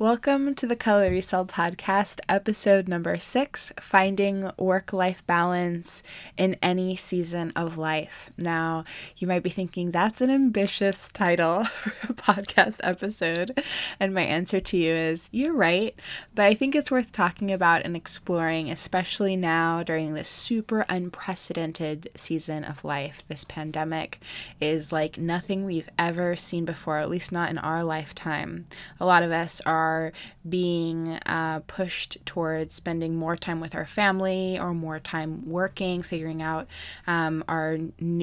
Welcome to the Color Cell Podcast, episode number six Finding Work Life Balance in Any Season of Life. Now, you might be thinking that's an ambitious title for a podcast episode. And my answer to you is you're right. But I think it's worth talking about and exploring, especially now during this super unprecedented season of life. This pandemic is like nothing we've ever seen before, at least not in our lifetime. A lot of us are are being uh, pushed towards spending more time with our family or more time working, figuring out um, our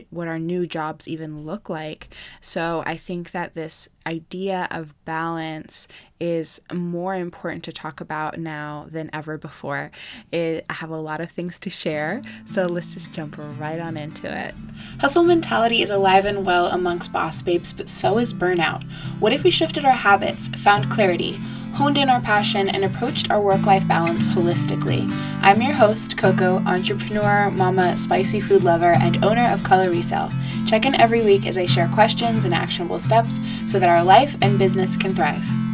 what our new jobs even look like. So I think that this idea of balance is more important to talk about now than ever before. It, I have a lot of things to share, so let's just jump right on into it. Hustle mentality is alive and well amongst boss babes, but so is burnout. What if we shifted our habits, found clarity? honed in our passion, and approached our work life balance holistically. I'm your host, Coco, entrepreneur, mama, spicy food lover, and owner of Color Resale. Check in every week as I share questions and actionable steps so that our life and business can thrive.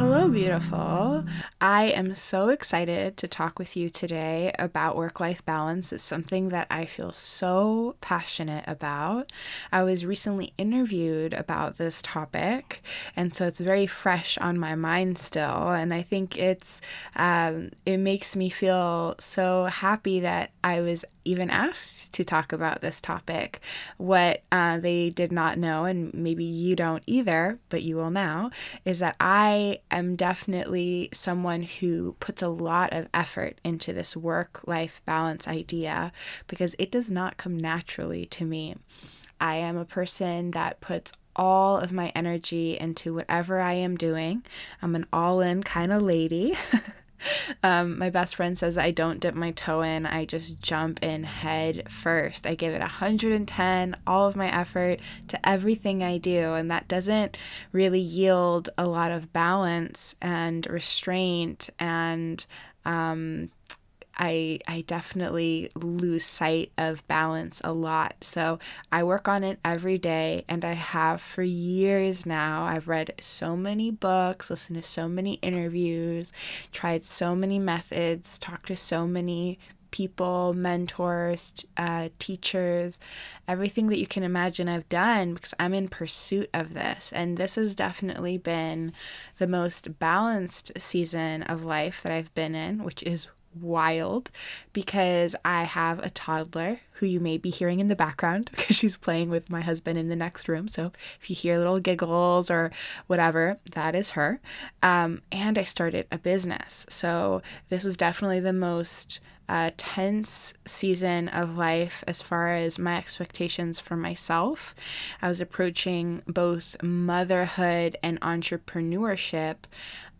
Hello, beautiful. I am so excited to talk with you today about work life balance. It's something that I feel so passionate about. I was recently interviewed about this topic, and so it's very fresh on my mind still. And I think it's um, it makes me feel so happy that I was even asked to talk about this topic. What uh, they did not know, and maybe you don't either, but you will now, is that I am definitely someone who puts a lot of effort into this work life balance idea because it does not come naturally to me. I am a person that puts all of my energy into whatever I am doing. I'm an all in kind of lady. Um, my best friend says I don't dip my toe in, I just jump in head first. I give it 110, all of my effort to everything I do, and that doesn't really yield a lot of balance and restraint and um, I I definitely lose sight of balance a lot. So I work on it every day and I have for years now. I've read so many books, listened to so many interviews, tried so many methods, talked to so many people, mentors, uh, teachers, everything that you can imagine I've done because I'm in pursuit of this. And this has definitely been the most balanced season of life that I've been in, which is wild because I have a toddler who you may be hearing in the background because she's playing with my husband in the next room. So if you hear little giggles or whatever, that is her. Um, and I started a business. So this was definitely the most uh, tense season of life as far as my expectations for myself. I was approaching both motherhood and entrepreneurship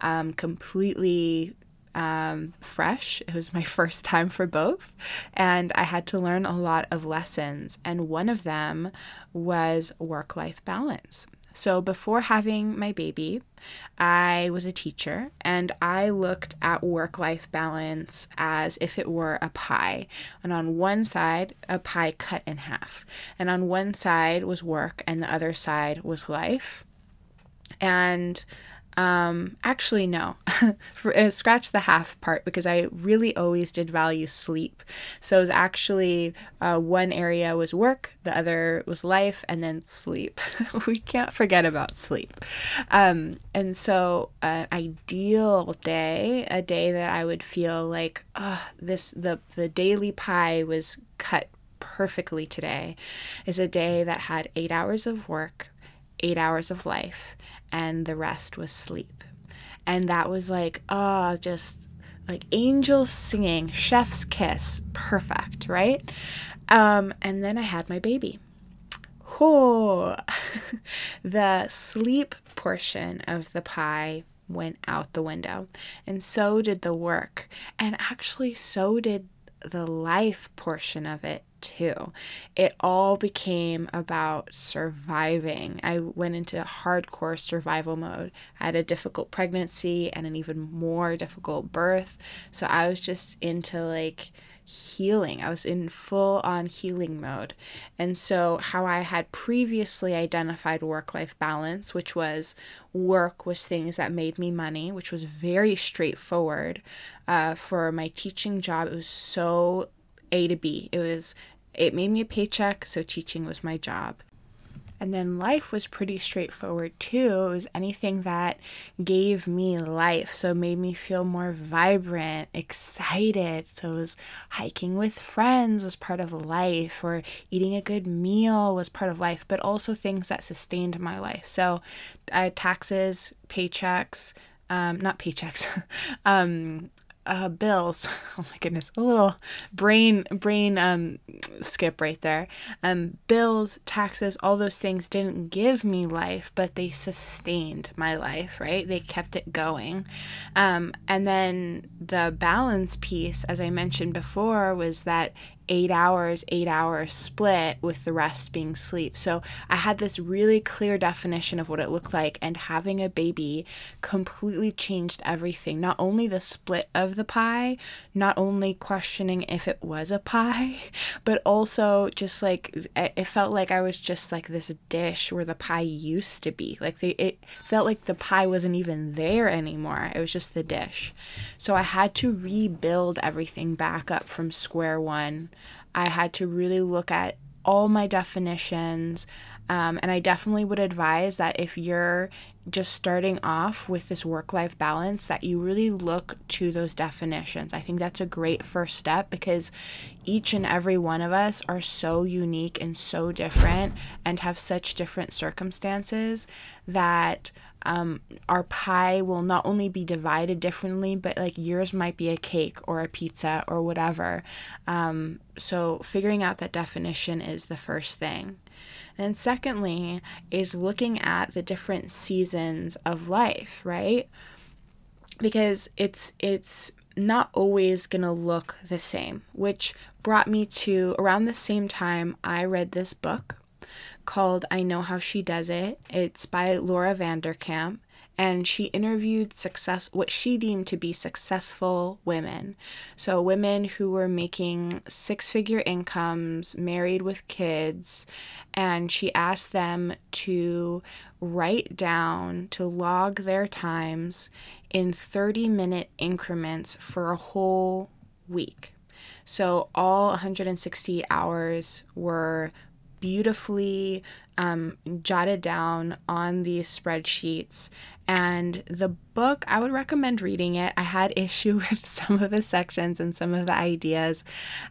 um, completely um, fresh. It was my first time for both. And I had to learn a lot of lessons. And one of them was work life balance. So before having my baby, I was a teacher and I looked at work life balance as if it were a pie. And on one side, a pie cut in half. And on one side was work and the other side was life. And um, actually, no. For, uh, scratch the half part because I really always did value sleep. So it was actually uh, one area was work, the other was life, and then sleep. we can't forget about sleep. Um, and so, an ideal day, a day that I would feel like, oh, this the the daily pie was cut perfectly today, is a day that had eight hours of work, eight hours of life, and the rest was sleep. And that was like, oh, just like angels singing, chef's kiss, perfect, right? Um, and then I had my baby. Oh, the sleep portion of the pie went out the window, and so did the work, and actually, so did the life portion of it too. It all became about surviving. I went into hardcore survival mode. I had a difficult pregnancy and an even more difficult birth. So I was just into like healing. I was in full on healing mode. And so, how I had previously identified work life balance, which was work was things that made me money, which was very straightforward. Uh, for my teaching job, it was so A to B. It was, it made me a paycheck, so teaching was my job. And then life was pretty straightforward too. It was anything that gave me life. So made me feel more vibrant, excited. So it was hiking with friends was part of life, or eating a good meal was part of life, but also things that sustained my life. So uh, taxes, paychecks, um, not paychecks, um, uh, bills. Oh my goodness, a little brain brain um, skip right there. Um, bills, taxes, all those things didn't give me life, but they sustained my life. Right? They kept it going. Um, and then the balance piece, as I mentioned before, was that eight hours, eight hours split with the rest being sleep. So I had this really clear definition of what it looked like, and having a baby completely changed everything. Not only the split of the pie, not only questioning if it was a pie, but also just like it felt like I was just like this dish where the pie used to be. Like they, it felt like the pie wasn't even there anymore. It was just the dish. So I had to rebuild everything back up from square one I had to really look at all my definitions. Um, and I definitely would advise that if you're just starting off with this work life balance, that you really look to those definitions. I think that's a great first step because each and every one of us are so unique and so different and have such different circumstances that um, our pie will not only be divided differently, but like yours might be a cake or a pizza or whatever. Um, so, figuring out that definition is the first thing. And secondly, is looking at the different seasons of life, right? Because it's it's not always going to look the same, which brought me to around the same time I read this book called I Know How She Does It. It's by Laura Vanderkam and she interviewed success what she deemed to be successful women. So women who were making six-figure incomes, married with kids, and she asked them to write down to log their times in 30-minute increments for a whole week. So all 160 hours were beautifully um, jotted down on these spreadsheets. And the book, I would recommend reading it. I had issue with some of the sections and some of the ideas,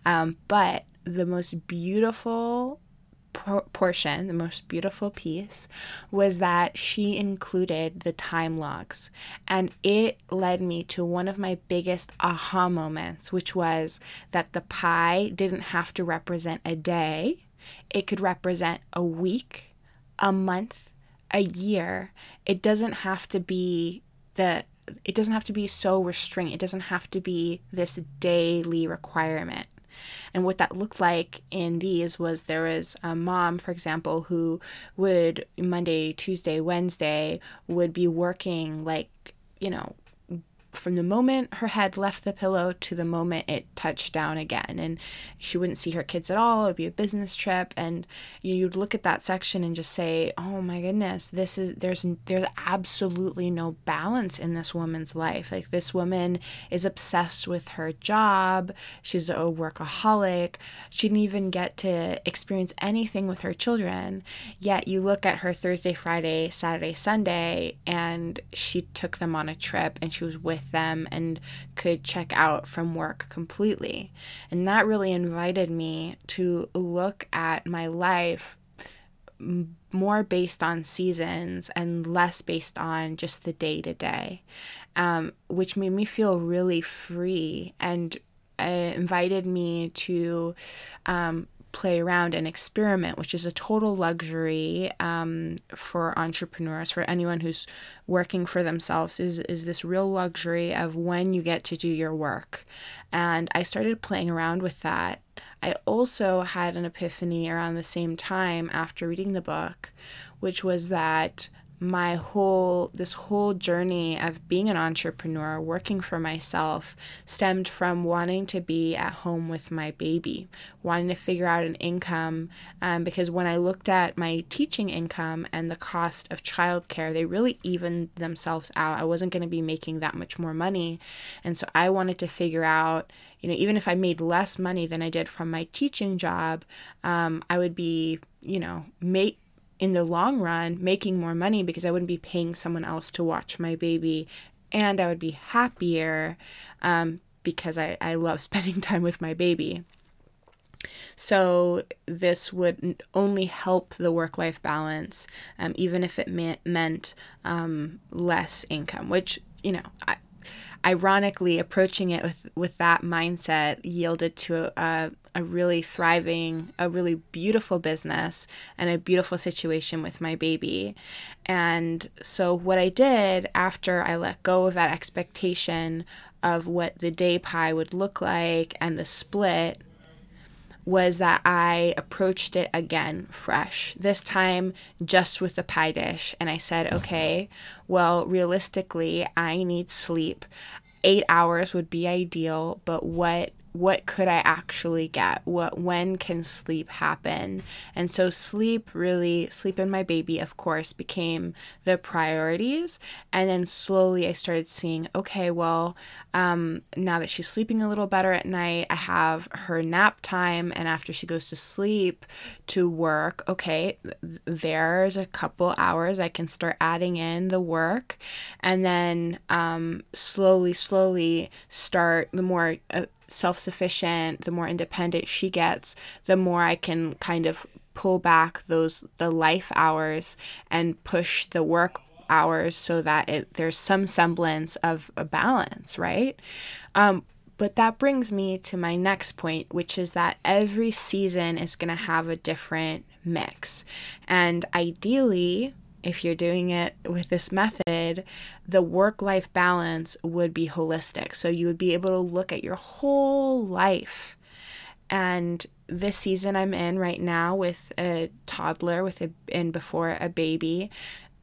um, but the most beautiful portion, the most beautiful piece, was that she included the time logs. And it led me to one of my biggest aha moments, which was that the pie didn't have to represent a day, it could represent a week, a month, a year. It doesn't have to be the it doesn't have to be so restrained. It doesn't have to be this daily requirement. And what that looked like in these was there was a mom, for example, who would Monday, Tuesday, Wednesday would be working like, you know, from the moment her head left the pillow to the moment it touched down again. And she wouldn't see her kids at all. It would be a business trip. And you'd look at that section and just say, oh my goodness, this is, there's, there's absolutely no balance in this woman's life. Like this woman is obsessed with her job. She's a workaholic. She didn't even get to experience anything with her children. Yet you look at her Thursday, Friday, Saturday, Sunday, and she took them on a trip and she was with with them and could check out from work completely. And that really invited me to look at my life more based on seasons and less based on just the day to day, which made me feel really free and uh, invited me to um, play around and experiment, which is a total luxury um, for entrepreneurs, for anyone who's working for themselves, is, is this real luxury of when you get to do your work. And I started playing around with that. I also had an epiphany around the same time after reading the book, which was that my whole this whole journey of being an entrepreneur working for myself stemmed from wanting to be at home with my baby wanting to figure out an income um, because when i looked at my teaching income and the cost of childcare they really evened themselves out. I wasn't going to be making that much more money. And so i wanted to figure out you know even if i made less money than i did from my teaching job um, i would be you know make in the long run making more money because I wouldn't be paying someone else to watch my baby and I would be happier um, because I, I love spending time with my baby. So, this would only help the work life balance, um, even if it meant, meant um, less income, which, you know, I, ironically, approaching it with, with that mindset yielded to a, a really thriving, a really beautiful business and a beautiful situation with my baby. And so, what I did after I let go of that expectation of what the day pie would look like and the split was that I approached it again fresh, this time just with the pie dish. And I said, okay, well, realistically, I need sleep. Eight hours would be ideal, but what what could I actually get? What when can sleep happen? And so sleep really sleep and my baby of course became the priorities and then slowly I started seeing okay, well, um, now that she's sleeping a little better at night, I have her nap time and after she goes to sleep to work, okay, there's a couple hours I can start adding in the work and then um, slowly slowly start the more uh, self sufficient, the more independent she gets, the more I can kind of pull back those the life hours and push the work hours so that it, there's some semblance of a balance, right? Um, but that brings me to my next point, which is that every season is going to have a different mix. And ideally, if you're doing it with this method, the work life balance would be holistic. So you would be able to look at your whole life. And this season I'm in right now with a toddler with a and before a baby,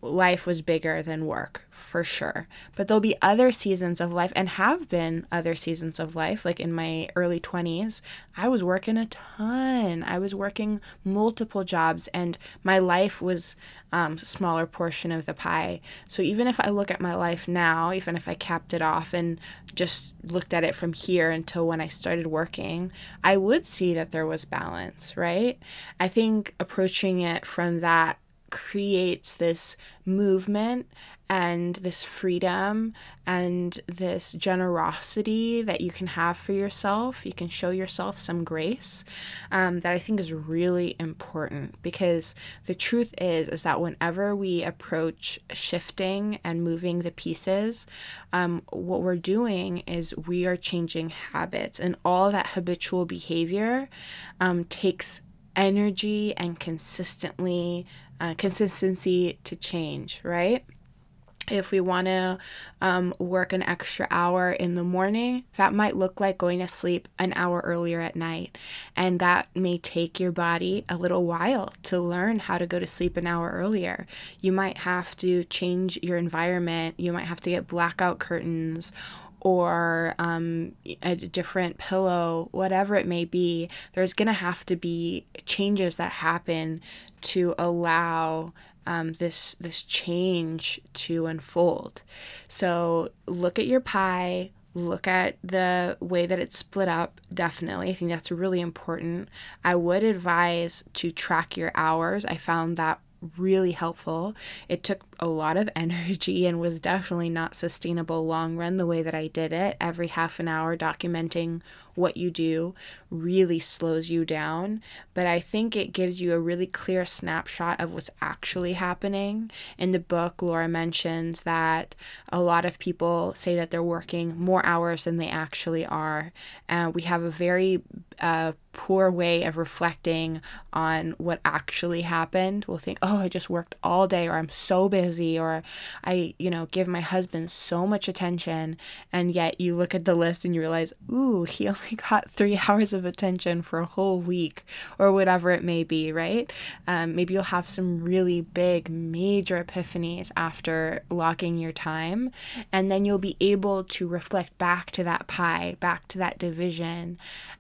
life was bigger than work for sure. But there'll be other seasons of life and have been other seasons of life. Like in my early 20s, I was working a ton. I was working multiple jobs and my life was um, smaller portion of the pie. So even if I look at my life now, even if I capped it off and just looked at it from here until when I started working, I would see that there was balance, right? I think approaching it from that creates this movement and this freedom and this generosity that you can have for yourself. You can show yourself some grace um, that I think is really important because the truth is is that whenever we approach shifting and moving the pieces, um, what we're doing is we are changing habits, and all that habitual behavior um, takes energy and consistently uh, consistency to change, right? If we want to um, work an extra hour in the morning, that might look like going to sleep an hour earlier at night. And that may take your body a little while to learn how to go to sleep an hour earlier. You might have to change your environment, you might have to get blackout curtains or um, a different pillow, whatever it may be, there's going to have to be changes that happen to allow um, this this change to unfold. So look at your pie. Look at the way that it's split up. Definitely, I think that's really important. I would advise to track your hours. I found that really helpful. It took a lot of energy and was definitely not sustainable long run the way that I did it. Every half an hour documenting what you do really slows you down, but I think it gives you a really clear snapshot of what's actually happening. In the book, Laura mentions that a lot of people say that they're working more hours than they actually are. And we have a very uh, poor way of reflecting on what actually happened. We'll think, oh, I just worked all day, or I'm so busy busy or I, you know, give my husband so much attention and yet you look at the list and you realize, "Ooh, he only got 3 hours of attention for a whole week," or whatever it may be, right? Um, maybe you'll have some really big major epiphanies after locking your time and then you'll be able to reflect back to that pie, back to that division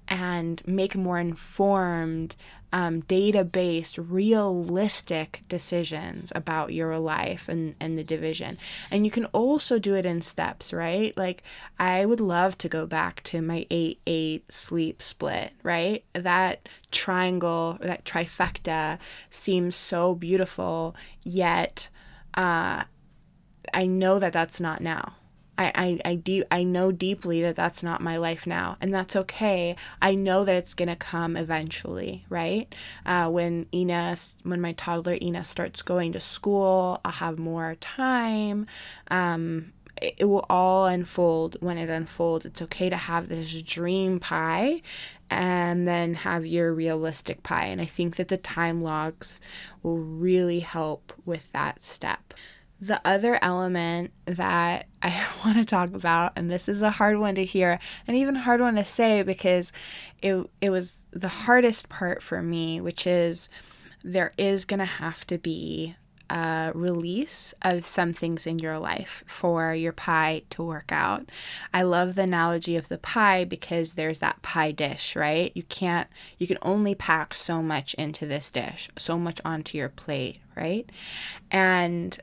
and make more informed um, data based, realistic decisions about your life and, and the division. And you can also do it in steps, right? Like, I would love to go back to my 8 8 sleep split, right? That triangle, that trifecta seems so beautiful, yet uh, I know that that's not now I, I, I, de- I know deeply that that's not my life now, and that's okay. I know that it's gonna come eventually, right? Uh, when Ina, when my toddler Ina starts going to school, I'll have more time. Um, it, it will all unfold when it unfolds. It's okay to have this dream pie and then have your realistic pie. And I think that the time logs will really help with that step. The other element that I want to talk about, and this is a hard one to hear and even a hard one to say because it, it was the hardest part for me, which is there is going to have to be a release of some things in your life for your pie to work out. I love the analogy of the pie because there's that pie dish, right? You can't, you can only pack so much into this dish, so much onto your plate, right? And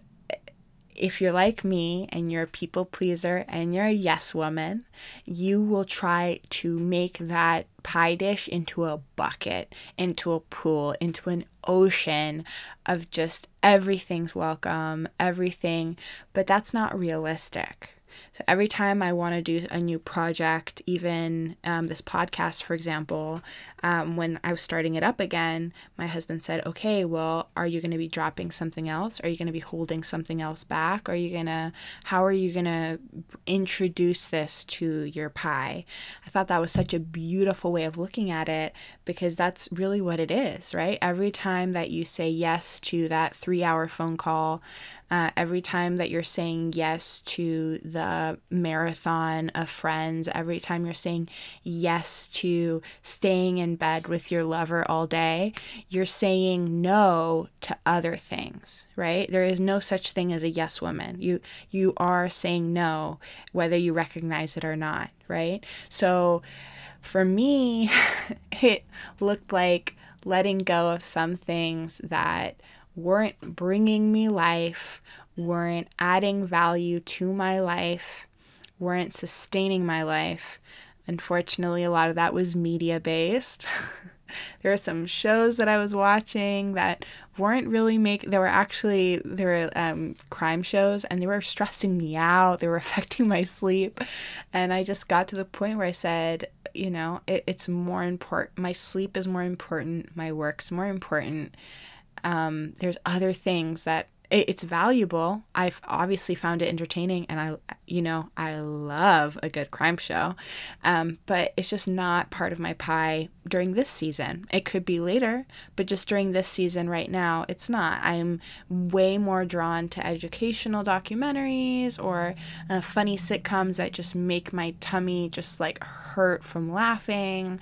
if you're like me and you're a people pleaser and you're a yes woman, you will try to make that pie dish into a bucket, into a pool, into an ocean of just everything's welcome, everything, but that's not realistic. So every time I want to do a new project, even um, this podcast, for example, um, when I was starting it up again, my husband said, Okay, well, are you going to be dropping something else? Are you going to be holding something else back? Are you going to, how are you going to introduce this to your pie? I thought that was such a beautiful way of looking at it because that's really what it is, right? Every time that you say yes to that three hour phone call, uh, every time that you're saying yes to the marathon of friends, every time you're saying yes to staying in bed with your lover all day, you're saying no to other things, right? There is no such thing as a yes woman. You you are saying no whether you recognize it or not, right? So for me, it looked like letting go of some things that weren't bringing me life, weren't adding value to my life, weren't sustaining my life. Unfortunately, a lot of that was media based. there were some shows that I was watching that weren't really make they were actually they were um, crime shows and they were stressing me out they were affecting my sleep and i just got to the point where i said you know it, it's more important my sleep is more important my work's more important um, there's other things that it's valuable. I've obviously found it entertaining, and I, you know, I love a good crime show, um, but it's just not part of my pie during this season. It could be later, but just during this season right now, it's not. I'm way more drawn to educational documentaries or uh, funny sitcoms that just make my tummy just like hurt from laughing.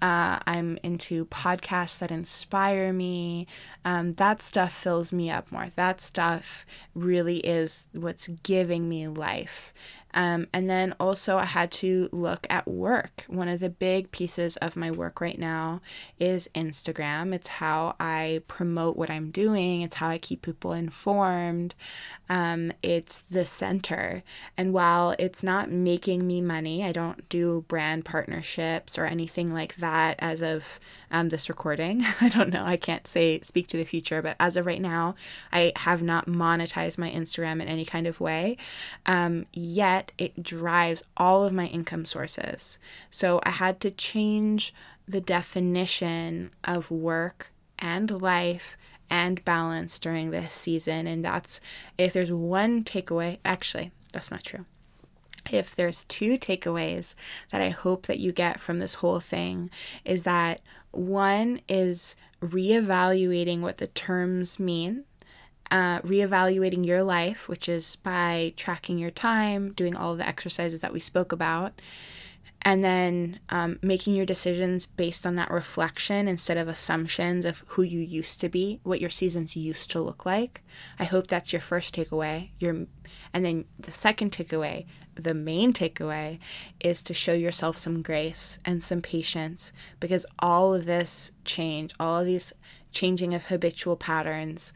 Uh, I'm into podcasts that inspire me. Um, that stuff fills me up more. That stuff really is what's giving me life. Um, and then also, I had to look at work. One of the big pieces of my work right now is Instagram. It's how I promote what I'm doing, it's how I keep people informed. Um, it's the center. And while it's not making me money, I don't do brand partnerships or anything like that as of um, this recording. I don't know. I can't say speak to the future, but as of right now, I have not monetized my Instagram in any kind of way. Um, yet, it drives all of my income sources. So I had to change the definition of work and life and balance during this season. And that's if there's one takeaway, actually, that's not true. If there's two takeaways that I hope that you get from this whole thing, is that one is reevaluating what the terms mean uh, reevaluating your life, which is by tracking your time, doing all the exercises that we spoke about, and then um, making your decisions based on that reflection instead of assumptions of who you used to be, what your seasons used to look like. I hope that's your first takeaway. Your, and then the second takeaway, the main takeaway, is to show yourself some grace and some patience because all of this change, all of these changing of habitual patterns,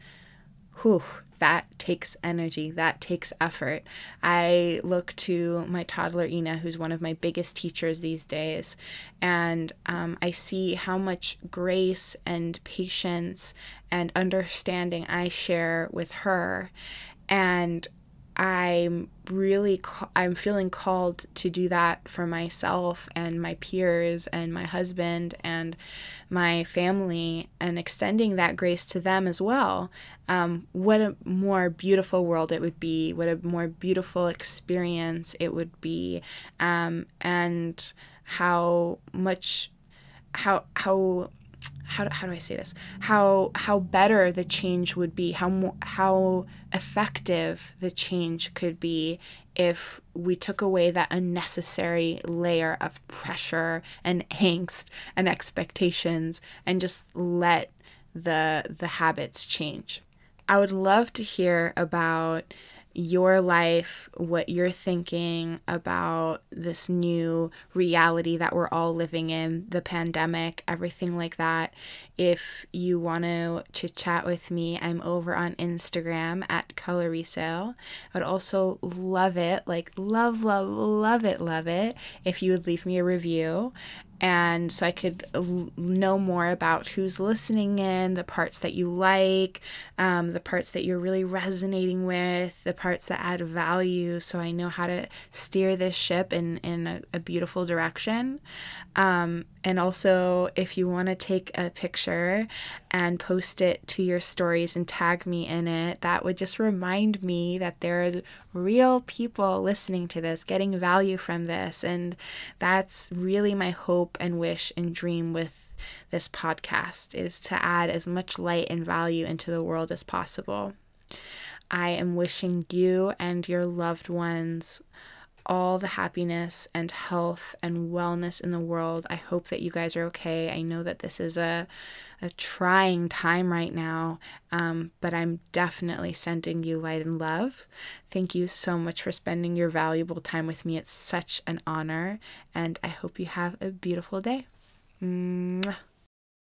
whew, that takes energy, that takes effort. I look to my toddler Ina, who's one of my biggest teachers these days, and um, I see how much grace and patience and understanding I share with her. And I'm really I'm feeling called to do that for myself and my peers and my husband and my family and extending that grace to them as well. Um, what a more beautiful world it would be! What a more beautiful experience it would be, um, and how much how how how, how do I say this? How how better the change would be, how mo- how effective the change could be if we took away that unnecessary layer of pressure and angst and expectations and just let the the habits change. I would love to hear about your life, what you're thinking about this new reality that we're all living in, the pandemic, everything like that. If you want to chit chat with me, I'm over on Instagram at Color Resale. I would also love it, like love, love, love it, love it, if you would leave me a review and so I could l- know more about who's listening in, the parts that you like, um, the parts that you're really resonating with, the parts that add value, so I know how to steer this ship in, in a, a beautiful direction. Um, and also, if you want to take a picture and post it to your stories and tag me in it, that would just remind me that there are real people listening to this, getting value from this. And that's really my hope and wish and dream with this podcast is to add as much light and value into the world as possible. I am wishing you and your loved ones all the happiness and health and wellness in the world. I hope that you guys are okay. I know that this is a, a trying time right now, um, but I'm definitely sending you light and love. Thank you so much for spending your valuable time with me. It's such an honor, and I hope you have a beautiful day. Mwah.